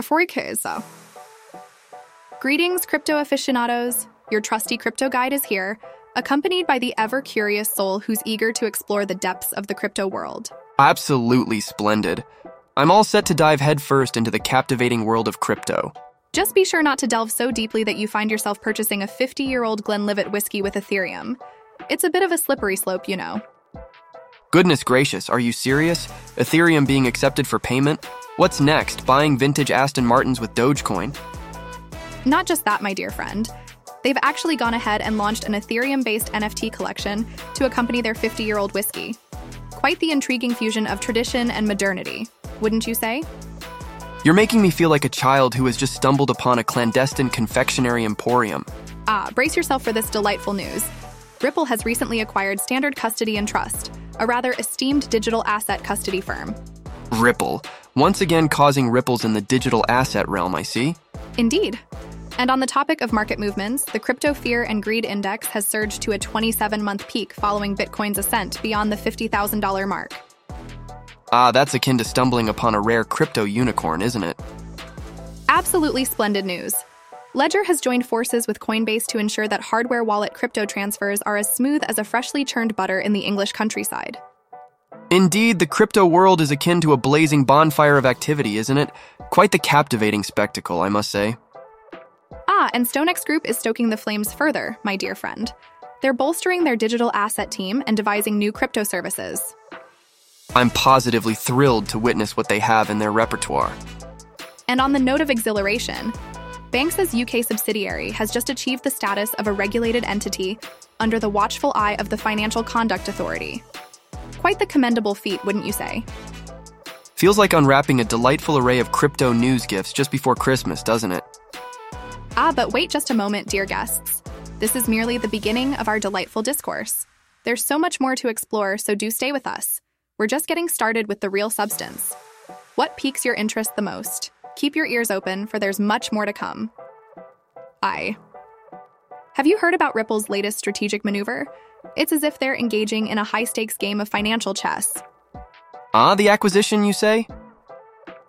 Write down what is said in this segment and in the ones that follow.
Afroikeza. Greetings, crypto aficionados. Your trusty crypto guide is here, accompanied by the ever curious soul who's eager to explore the depths of the crypto world. Absolutely splendid. I'm all set to dive headfirst into the captivating world of crypto. Just be sure not to delve so deeply that you find yourself purchasing a 50 year old Glenlivet whiskey with Ethereum. It's a bit of a slippery slope, you know. Goodness gracious, are you serious? Ethereum being accepted for payment? What's next? Buying vintage Aston Martins with Dogecoin? Not just that, my dear friend. They've actually gone ahead and launched an Ethereum based NFT collection to accompany their 50 year old whiskey. Quite the intriguing fusion of tradition and modernity, wouldn't you say? You're making me feel like a child who has just stumbled upon a clandestine confectionery emporium. Ah, brace yourself for this delightful news. Ripple has recently acquired Standard Custody and Trust, a rather esteemed digital asset custody firm. Ripple, once again causing ripples in the digital asset realm, I see. Indeed. And on the topic of market movements, the Crypto Fear and Greed Index has surged to a 27 month peak following Bitcoin's ascent beyond the $50,000 mark. Ah, that's akin to stumbling upon a rare crypto unicorn, isn't it? Absolutely splendid news. Ledger has joined forces with Coinbase to ensure that hardware wallet crypto transfers are as smooth as a freshly churned butter in the English countryside. Indeed, the crypto world is akin to a blazing bonfire of activity, isn't it? Quite the captivating spectacle, I must say. Ah, and StoneX Group is stoking the flames further, my dear friend. They're bolstering their digital asset team and devising new crypto services. I'm positively thrilled to witness what they have in their repertoire. And on the note of exhilaration, Banxa's UK subsidiary has just achieved the status of a regulated entity under the watchful eye of the Financial Conduct Authority. Quite the commendable feat, wouldn't you say? Feels like unwrapping a delightful array of crypto news gifts just before Christmas, doesn't it? Ah, but wait just a moment, dear guests. This is merely the beginning of our delightful discourse. There's so much more to explore, so do stay with us. We're just getting started with the real substance. What piques your interest the most? Keep your ears open, for there's much more to come. I. Have you heard about Ripple's latest strategic maneuver? It's as if they're engaging in a high stakes game of financial chess. Ah, the acquisition, you say?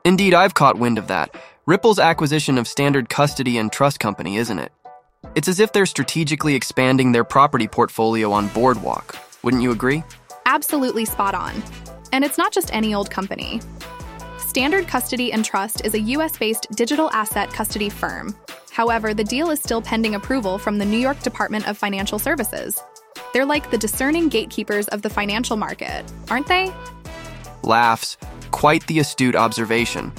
Indeed, I've caught wind of that. Ripple's acquisition of Standard Custody and Trust Company, isn't it? It's as if they're strategically expanding their property portfolio on Boardwalk. Wouldn't you agree? Absolutely spot on. And it's not just any old company. Standard Custody and Trust is a US based digital asset custody firm. However, the deal is still pending approval from the New York Department of Financial Services. They're like the discerning gatekeepers of the financial market, aren't they? Laughs. Quite the astute observation.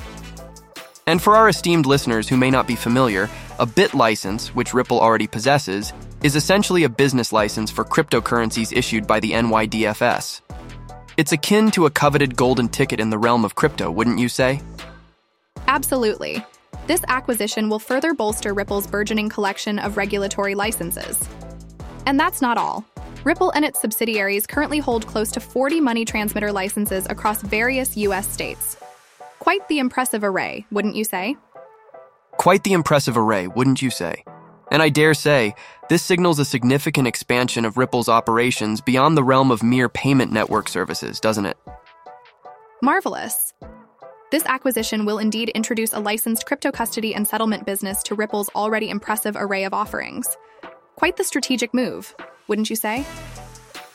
And for our esteemed listeners who may not be familiar, a BitLicense, which Ripple already possesses, is essentially a business license for cryptocurrencies issued by the NYDFS. It's akin to a coveted golden ticket in the realm of crypto, wouldn't you say? Absolutely. This acquisition will further bolster Ripple's burgeoning collection of regulatory licenses. And that's not all. Ripple and its subsidiaries currently hold close to 40 money transmitter licenses across various US states. Quite the impressive array, wouldn't you say? Quite the impressive array, wouldn't you say? And I dare say, this signals a significant expansion of Ripple's operations beyond the realm of mere payment network services, doesn't it? Marvelous. This acquisition will indeed introduce a licensed crypto custody and settlement business to Ripple's already impressive array of offerings. Quite the strategic move, wouldn't you say?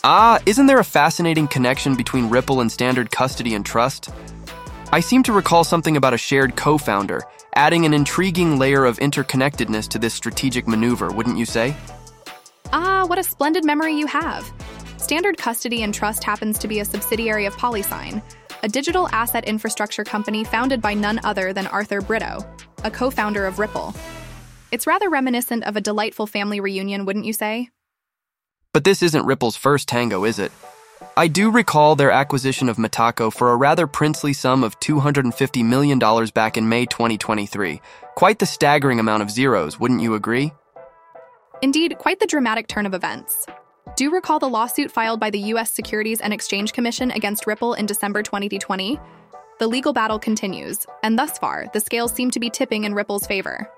Ah, isn't there a fascinating connection between Ripple and Standard Custody and Trust? I seem to recall something about a shared co founder, adding an intriguing layer of interconnectedness to this strategic maneuver, wouldn't you say? Ah, what a splendid memory you have. Standard Custody and Trust happens to be a subsidiary of Polysign, a digital asset infrastructure company founded by none other than Arthur Brito, a co founder of Ripple. It's rather reminiscent of a delightful family reunion, wouldn't you say? But this isn't Ripple's first tango, is it? I do recall their acquisition of Metaco for a rather princely sum of $250 million back in May 2023. Quite the staggering amount of zeros, wouldn't you agree? Indeed, quite the dramatic turn of events. Do recall the lawsuit filed by the U.S. Securities and Exchange Commission against Ripple in December 2020? The legal battle continues, and thus far, the scales seem to be tipping in Ripple's favor.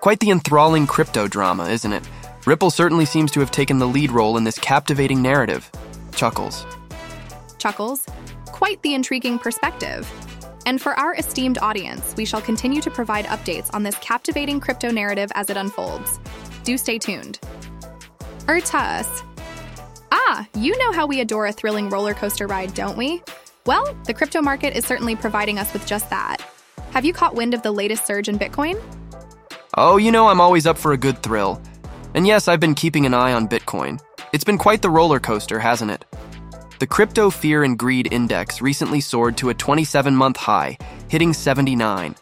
Quite the enthralling crypto drama, isn't it? Ripple certainly seems to have taken the lead role in this captivating narrative. Chuckles. Chuckles. Quite the intriguing perspective. And for our esteemed audience, we shall continue to provide updates on this captivating crypto narrative as it unfolds. Do stay tuned. Urtus. Ah, you know how we adore a thrilling roller coaster ride, don't we? Well, the crypto market is certainly providing us with just that. Have you caught wind of the latest surge in Bitcoin? Oh, you know I'm always up for a good thrill. And yes, I've been keeping an eye on Bitcoin. It's been quite the roller coaster, hasn't it? The Crypto Fear and Greed Index recently soared to a 27 month high, hitting 79.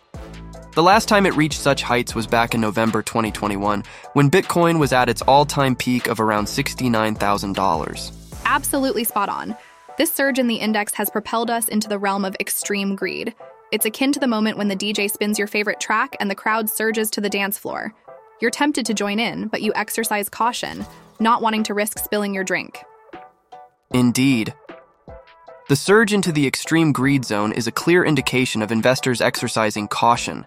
The last time it reached such heights was back in November 2021, when Bitcoin was at its all time peak of around $69,000. Absolutely spot on. This surge in the index has propelled us into the realm of extreme greed. It's akin to the moment when the DJ spins your favorite track and the crowd surges to the dance floor. You're tempted to join in, but you exercise caution, not wanting to risk spilling your drink. Indeed. The surge into the extreme greed zone is a clear indication of investors exercising caution.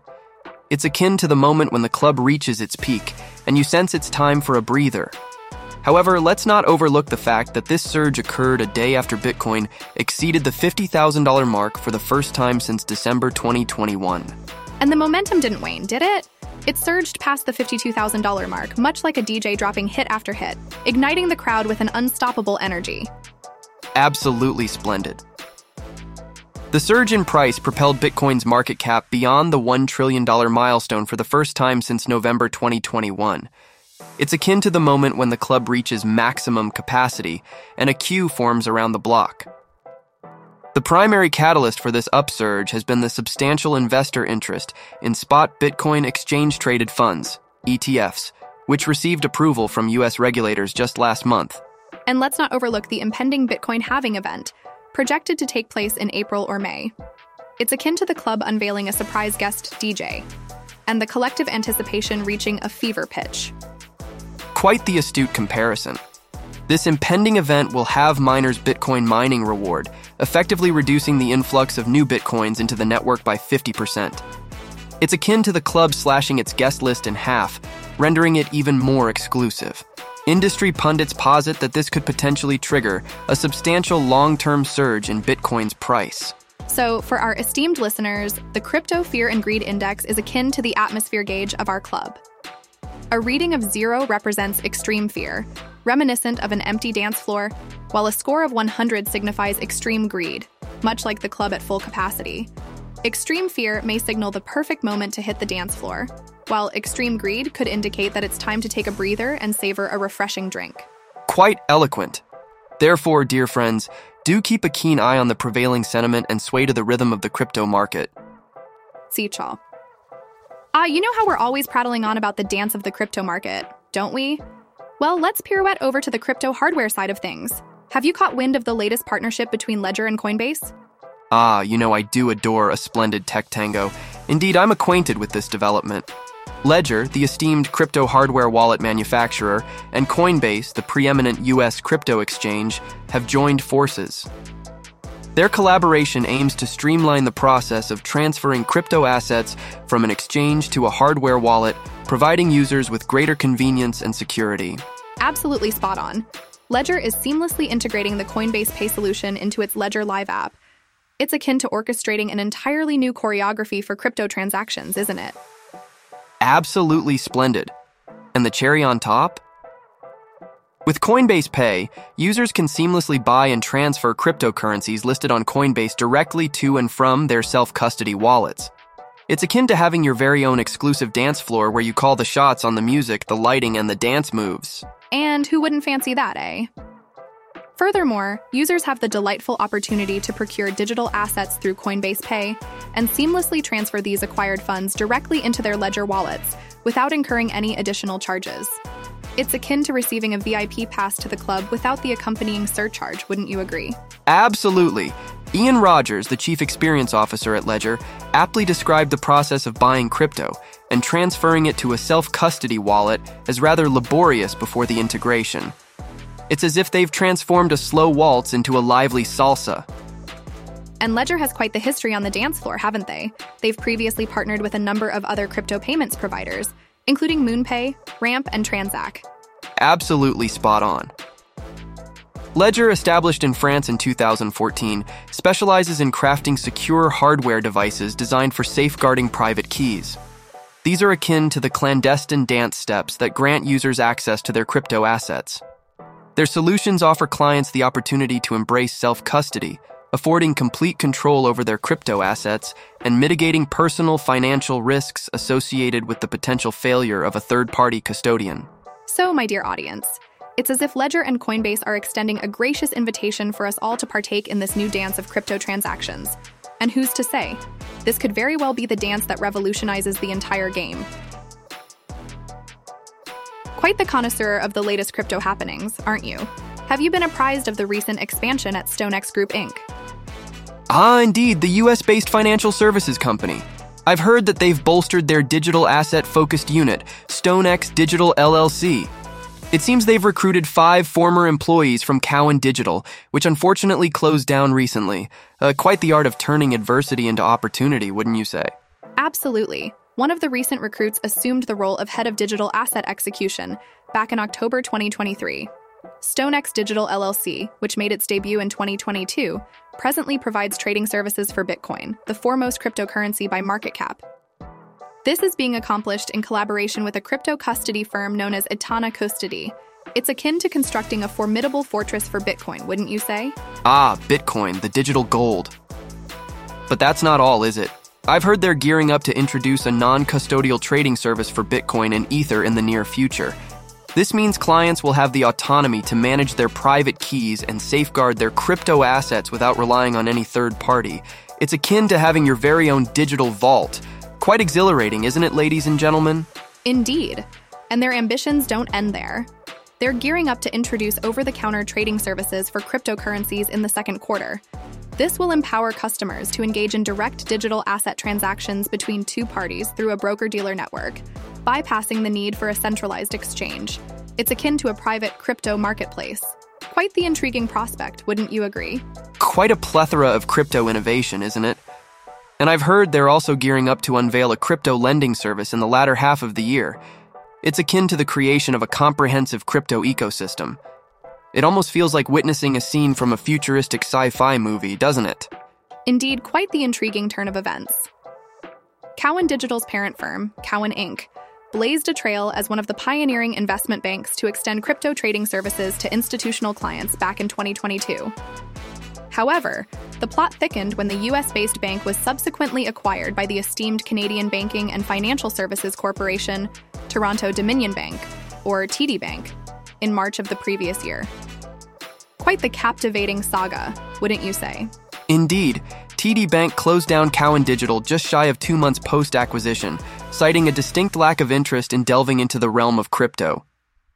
It's akin to the moment when the club reaches its peak and you sense it's time for a breather. However, let's not overlook the fact that this surge occurred a day after Bitcoin exceeded the $50,000 mark for the first time since December 2021. And the momentum didn't wane, did it? It surged past the $52,000 mark, much like a DJ dropping hit after hit, igniting the crowd with an unstoppable energy absolutely splendid. The surge in price propelled Bitcoin's market cap beyond the $1 trillion milestone for the first time since November 2021. It's akin to the moment when the club reaches maximum capacity and a queue forms around the block. The primary catalyst for this upsurge has been the substantial investor interest in spot Bitcoin exchange traded funds, ETFs, which received approval from US regulators just last month. And let's not overlook the impending Bitcoin halving event, projected to take place in April or May. It's akin to the club unveiling a surprise guest DJ, and the collective anticipation reaching a fever pitch. Quite the astute comparison. This impending event will have miners' Bitcoin mining reward, effectively reducing the influx of new Bitcoins into the network by 50%. It's akin to the club slashing its guest list in half, rendering it even more exclusive. Industry pundits posit that this could potentially trigger a substantial long term surge in Bitcoin's price. So, for our esteemed listeners, the Crypto Fear and Greed Index is akin to the atmosphere gauge of our club. A reading of zero represents extreme fear, reminiscent of an empty dance floor, while a score of 100 signifies extreme greed, much like the club at full capacity. Extreme fear may signal the perfect moment to hit the dance floor, while extreme greed could indicate that it's time to take a breather and savor a refreshing drink. Quite eloquent. Therefore, dear friends, do keep a keen eye on the prevailing sentiment and sway to the rhythm of the crypto market. See y'all. Ah, uh, you know how we're always prattling on about the dance of the crypto market, don't we? Well, let's pirouette over to the crypto hardware side of things. Have you caught wind of the latest partnership between Ledger and Coinbase? Ah, you know I do adore a splendid tech tango. Indeed, I'm acquainted with this development. Ledger, the esteemed crypto hardware wallet manufacturer, and Coinbase, the preeminent US crypto exchange, have joined forces. Their collaboration aims to streamline the process of transferring crypto assets from an exchange to a hardware wallet, providing users with greater convenience and security. Absolutely spot on. Ledger is seamlessly integrating the Coinbase Pay solution into its Ledger Live app. It's akin to orchestrating an entirely new choreography for crypto transactions, isn't it? Absolutely splendid. And the cherry on top? With Coinbase Pay, users can seamlessly buy and transfer cryptocurrencies listed on Coinbase directly to and from their self custody wallets. It's akin to having your very own exclusive dance floor where you call the shots on the music, the lighting, and the dance moves. And who wouldn't fancy that, eh? Furthermore, users have the delightful opportunity to procure digital assets through Coinbase Pay and seamlessly transfer these acquired funds directly into their Ledger wallets without incurring any additional charges. It's akin to receiving a VIP pass to the club without the accompanying surcharge, wouldn't you agree? Absolutely. Ian Rogers, the chief experience officer at Ledger, aptly described the process of buying crypto and transferring it to a self custody wallet as rather laborious before the integration. It's as if they've transformed a slow waltz into a lively salsa. And Ledger has quite the history on the dance floor, haven't they? They've previously partnered with a number of other crypto payments providers, including MoonPay, Ramp, and Transact. Absolutely spot on. Ledger, established in France in 2014, specializes in crafting secure hardware devices designed for safeguarding private keys. These are akin to the clandestine dance steps that grant users access to their crypto assets. Their solutions offer clients the opportunity to embrace self custody, affording complete control over their crypto assets and mitigating personal financial risks associated with the potential failure of a third party custodian. So, my dear audience, it's as if Ledger and Coinbase are extending a gracious invitation for us all to partake in this new dance of crypto transactions. And who's to say? This could very well be the dance that revolutionizes the entire game. Quite the connoisseur of the latest crypto happenings, aren't you? Have you been apprised of the recent expansion at StoneX Group Inc.? Ah, indeed, the US based financial services company. I've heard that they've bolstered their digital asset focused unit, StoneX Digital LLC. It seems they've recruited five former employees from Cowen Digital, which unfortunately closed down recently. Uh, quite the art of turning adversity into opportunity, wouldn't you say? Absolutely. One of the recent recruits assumed the role of head of digital asset execution back in October 2023. StoneX Digital LLC, which made its debut in 2022, presently provides trading services for Bitcoin, the foremost cryptocurrency by market cap. This is being accomplished in collaboration with a crypto custody firm known as Etana Custody. It's akin to constructing a formidable fortress for Bitcoin, wouldn't you say? Ah, Bitcoin, the digital gold. But that's not all, is it? I've heard they're gearing up to introduce a non custodial trading service for Bitcoin and Ether in the near future. This means clients will have the autonomy to manage their private keys and safeguard their crypto assets without relying on any third party. It's akin to having your very own digital vault Quite exhilarating, isn't it, ladies and gentlemen? Indeed. And their ambitions don't end there. They're gearing up to introduce over the counter trading services for cryptocurrencies in the second quarter. This will empower customers to engage in direct digital asset transactions between two parties through a broker dealer network, bypassing the need for a centralized exchange. It's akin to a private crypto marketplace. Quite the intriguing prospect, wouldn't you agree? Quite a plethora of crypto innovation, isn't it? And I've heard they're also gearing up to unveil a crypto lending service in the latter half of the year. It's akin to the creation of a comprehensive crypto ecosystem. It almost feels like witnessing a scene from a futuristic sci fi movie, doesn't it? Indeed, quite the intriguing turn of events. Cowen Digital's parent firm, Cowen Inc., blazed a trail as one of the pioneering investment banks to extend crypto trading services to institutional clients back in 2022. However, the plot thickened when the US based bank was subsequently acquired by the esteemed Canadian Banking and Financial Services Corporation, Toronto Dominion Bank, or TD Bank, in March of the previous year. Quite the captivating saga, wouldn't you say? Indeed. TD Bank closed down Cowen Digital just shy of two months post acquisition, citing a distinct lack of interest in delving into the realm of crypto.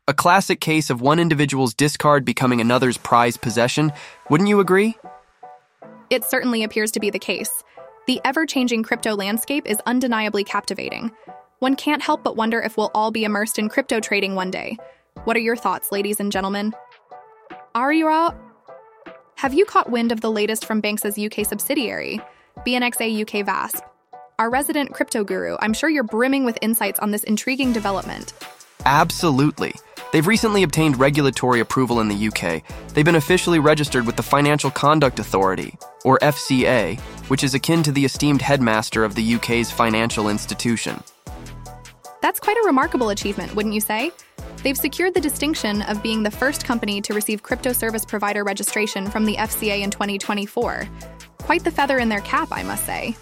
A classic case of one individual's discard becoming another's prized possession, wouldn't you agree? It certainly appears to be the case. The ever changing crypto landscape is undeniably captivating. One can't help but wonder if we'll all be immersed in crypto trading one day. What are your thoughts, ladies and gentlemen? Ariura, have you caught wind of the latest from Banxa's UK subsidiary, BNXA UK VASP? Our resident crypto guru, I'm sure you're brimming with insights on this intriguing development. Absolutely. They've recently obtained regulatory approval in the UK. They've been officially registered with the Financial Conduct Authority, or FCA, which is akin to the esteemed headmaster of the UK's financial institution. That's quite a remarkable achievement, wouldn't you say? They've secured the distinction of being the first company to receive crypto service provider registration from the FCA in 2024. Quite the feather in their cap, I must say.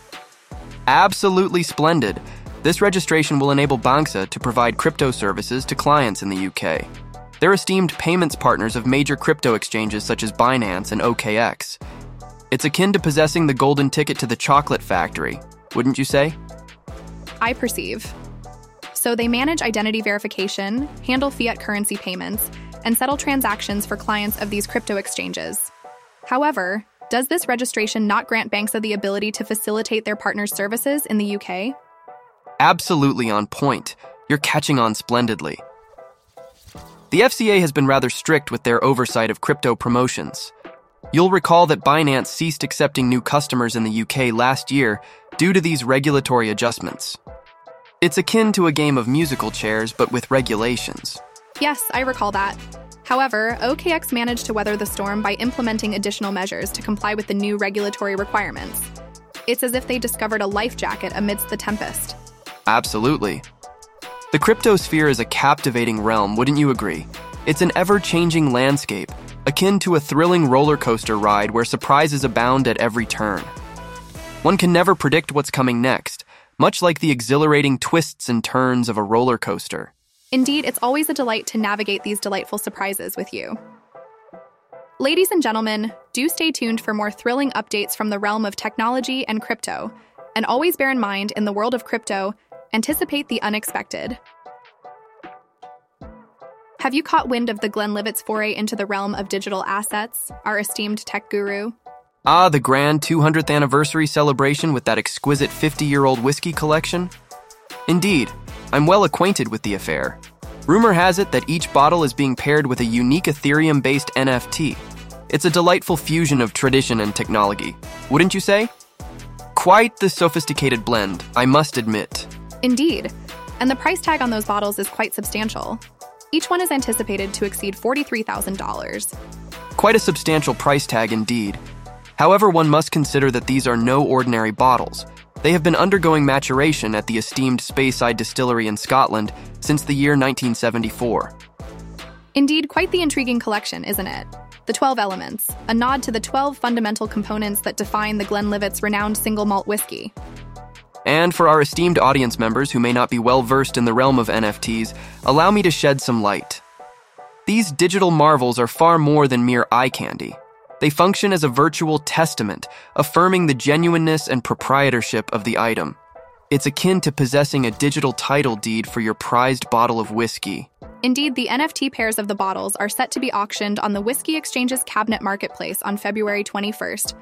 Absolutely splendid. This registration will enable Banxa to provide crypto services to clients in the UK. They're esteemed payments partners of major crypto exchanges such as Binance and OKX. It's akin to possessing the golden ticket to the chocolate factory, wouldn't you say? I perceive. So they manage identity verification, handle fiat currency payments, and settle transactions for clients of these crypto exchanges. However, does this registration not grant Banxa the ability to facilitate their partners' services in the UK? absolutely on point. You're catching on splendidly. The FCA has been rather strict with their oversight of crypto promotions. You'll recall that Binance ceased accepting new customers in the UK last year due to these regulatory adjustments. It's akin to a game of musical chairs, but with regulations. Yes, I recall that. However, OKX managed to weather the storm by implementing additional measures to comply with the new regulatory requirements. It's as if they discovered a life jacket amidst the tempest. Absolutely. The cryptosphere is a captivating realm, wouldn't you agree? It's an ever changing landscape, akin to a thrilling roller coaster ride where surprises abound at every turn. One can never predict what's coming next, much like the exhilarating twists and turns of a roller coaster. Indeed, it's always a delight to navigate these delightful surprises with you. Ladies and gentlemen, do stay tuned for more thrilling updates from the realm of technology and crypto. And always bear in mind, in the world of crypto, anticipate the unexpected. Have you caught wind of the Glenlivet's foray into the realm of digital assets, our esteemed tech guru? Ah, the grand 200th anniversary celebration with that exquisite 50 year old whiskey collection? Indeed, I'm well acquainted with the affair. Rumor has it that each bottle is being paired with a unique Ethereum based NFT. It's a delightful fusion of tradition and technology, wouldn't you say? Quite the sophisticated blend, I must admit. Indeed, and the price tag on those bottles is quite substantial. Each one is anticipated to exceed $43,000. Quite a substantial price tag indeed. However, one must consider that these are no ordinary bottles. They have been undergoing maturation at the esteemed Speyside Distillery in Scotland since the year 1974. Indeed, quite the intriguing collection, isn't it? The 12 Elements, a nod to the 12 fundamental components that define the Glenlivet's renowned single malt whiskey. And for our esteemed audience members who may not be well versed in the realm of NFTs, allow me to shed some light. These digital marvels are far more than mere eye candy. They function as a virtual testament, affirming the genuineness and proprietorship of the item. It's akin to possessing a digital title deed for your prized bottle of whiskey. Indeed, the NFT pairs of the bottles are set to be auctioned on the Whisky Exchange's Cabinet Marketplace on February 21st,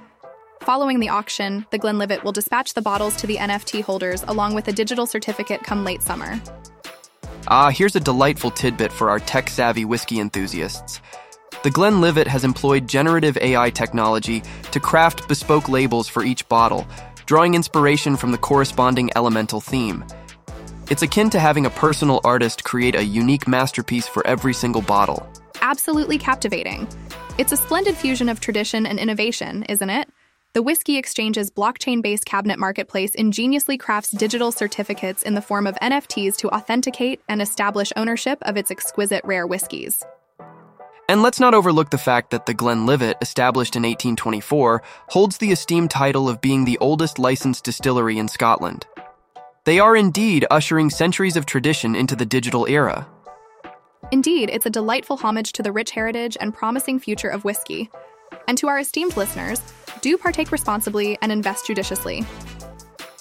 Following the auction, the Glenlivet will dispatch the bottles to the NFT holders along with a digital certificate come late summer. Ah, here's a delightful tidbit for our tech savvy whiskey enthusiasts. The Glenlivet has employed generative AI technology to craft bespoke labels for each bottle, drawing inspiration from the corresponding elemental theme. It's akin to having a personal artist create a unique masterpiece for every single bottle. Absolutely captivating. It's a splendid fusion of tradition and innovation, isn't it? The Whisky Exchange's blockchain based cabinet marketplace ingeniously crafts digital certificates in the form of NFTs to authenticate and establish ownership of its exquisite rare whiskies. And let's not overlook the fact that the Glenlivet, established in 1824, holds the esteemed title of being the oldest licensed distillery in Scotland. They are indeed ushering centuries of tradition into the digital era. Indeed, it's a delightful homage to the rich heritage and promising future of whiskey. And to our esteemed listeners, do partake responsibly and invest judiciously.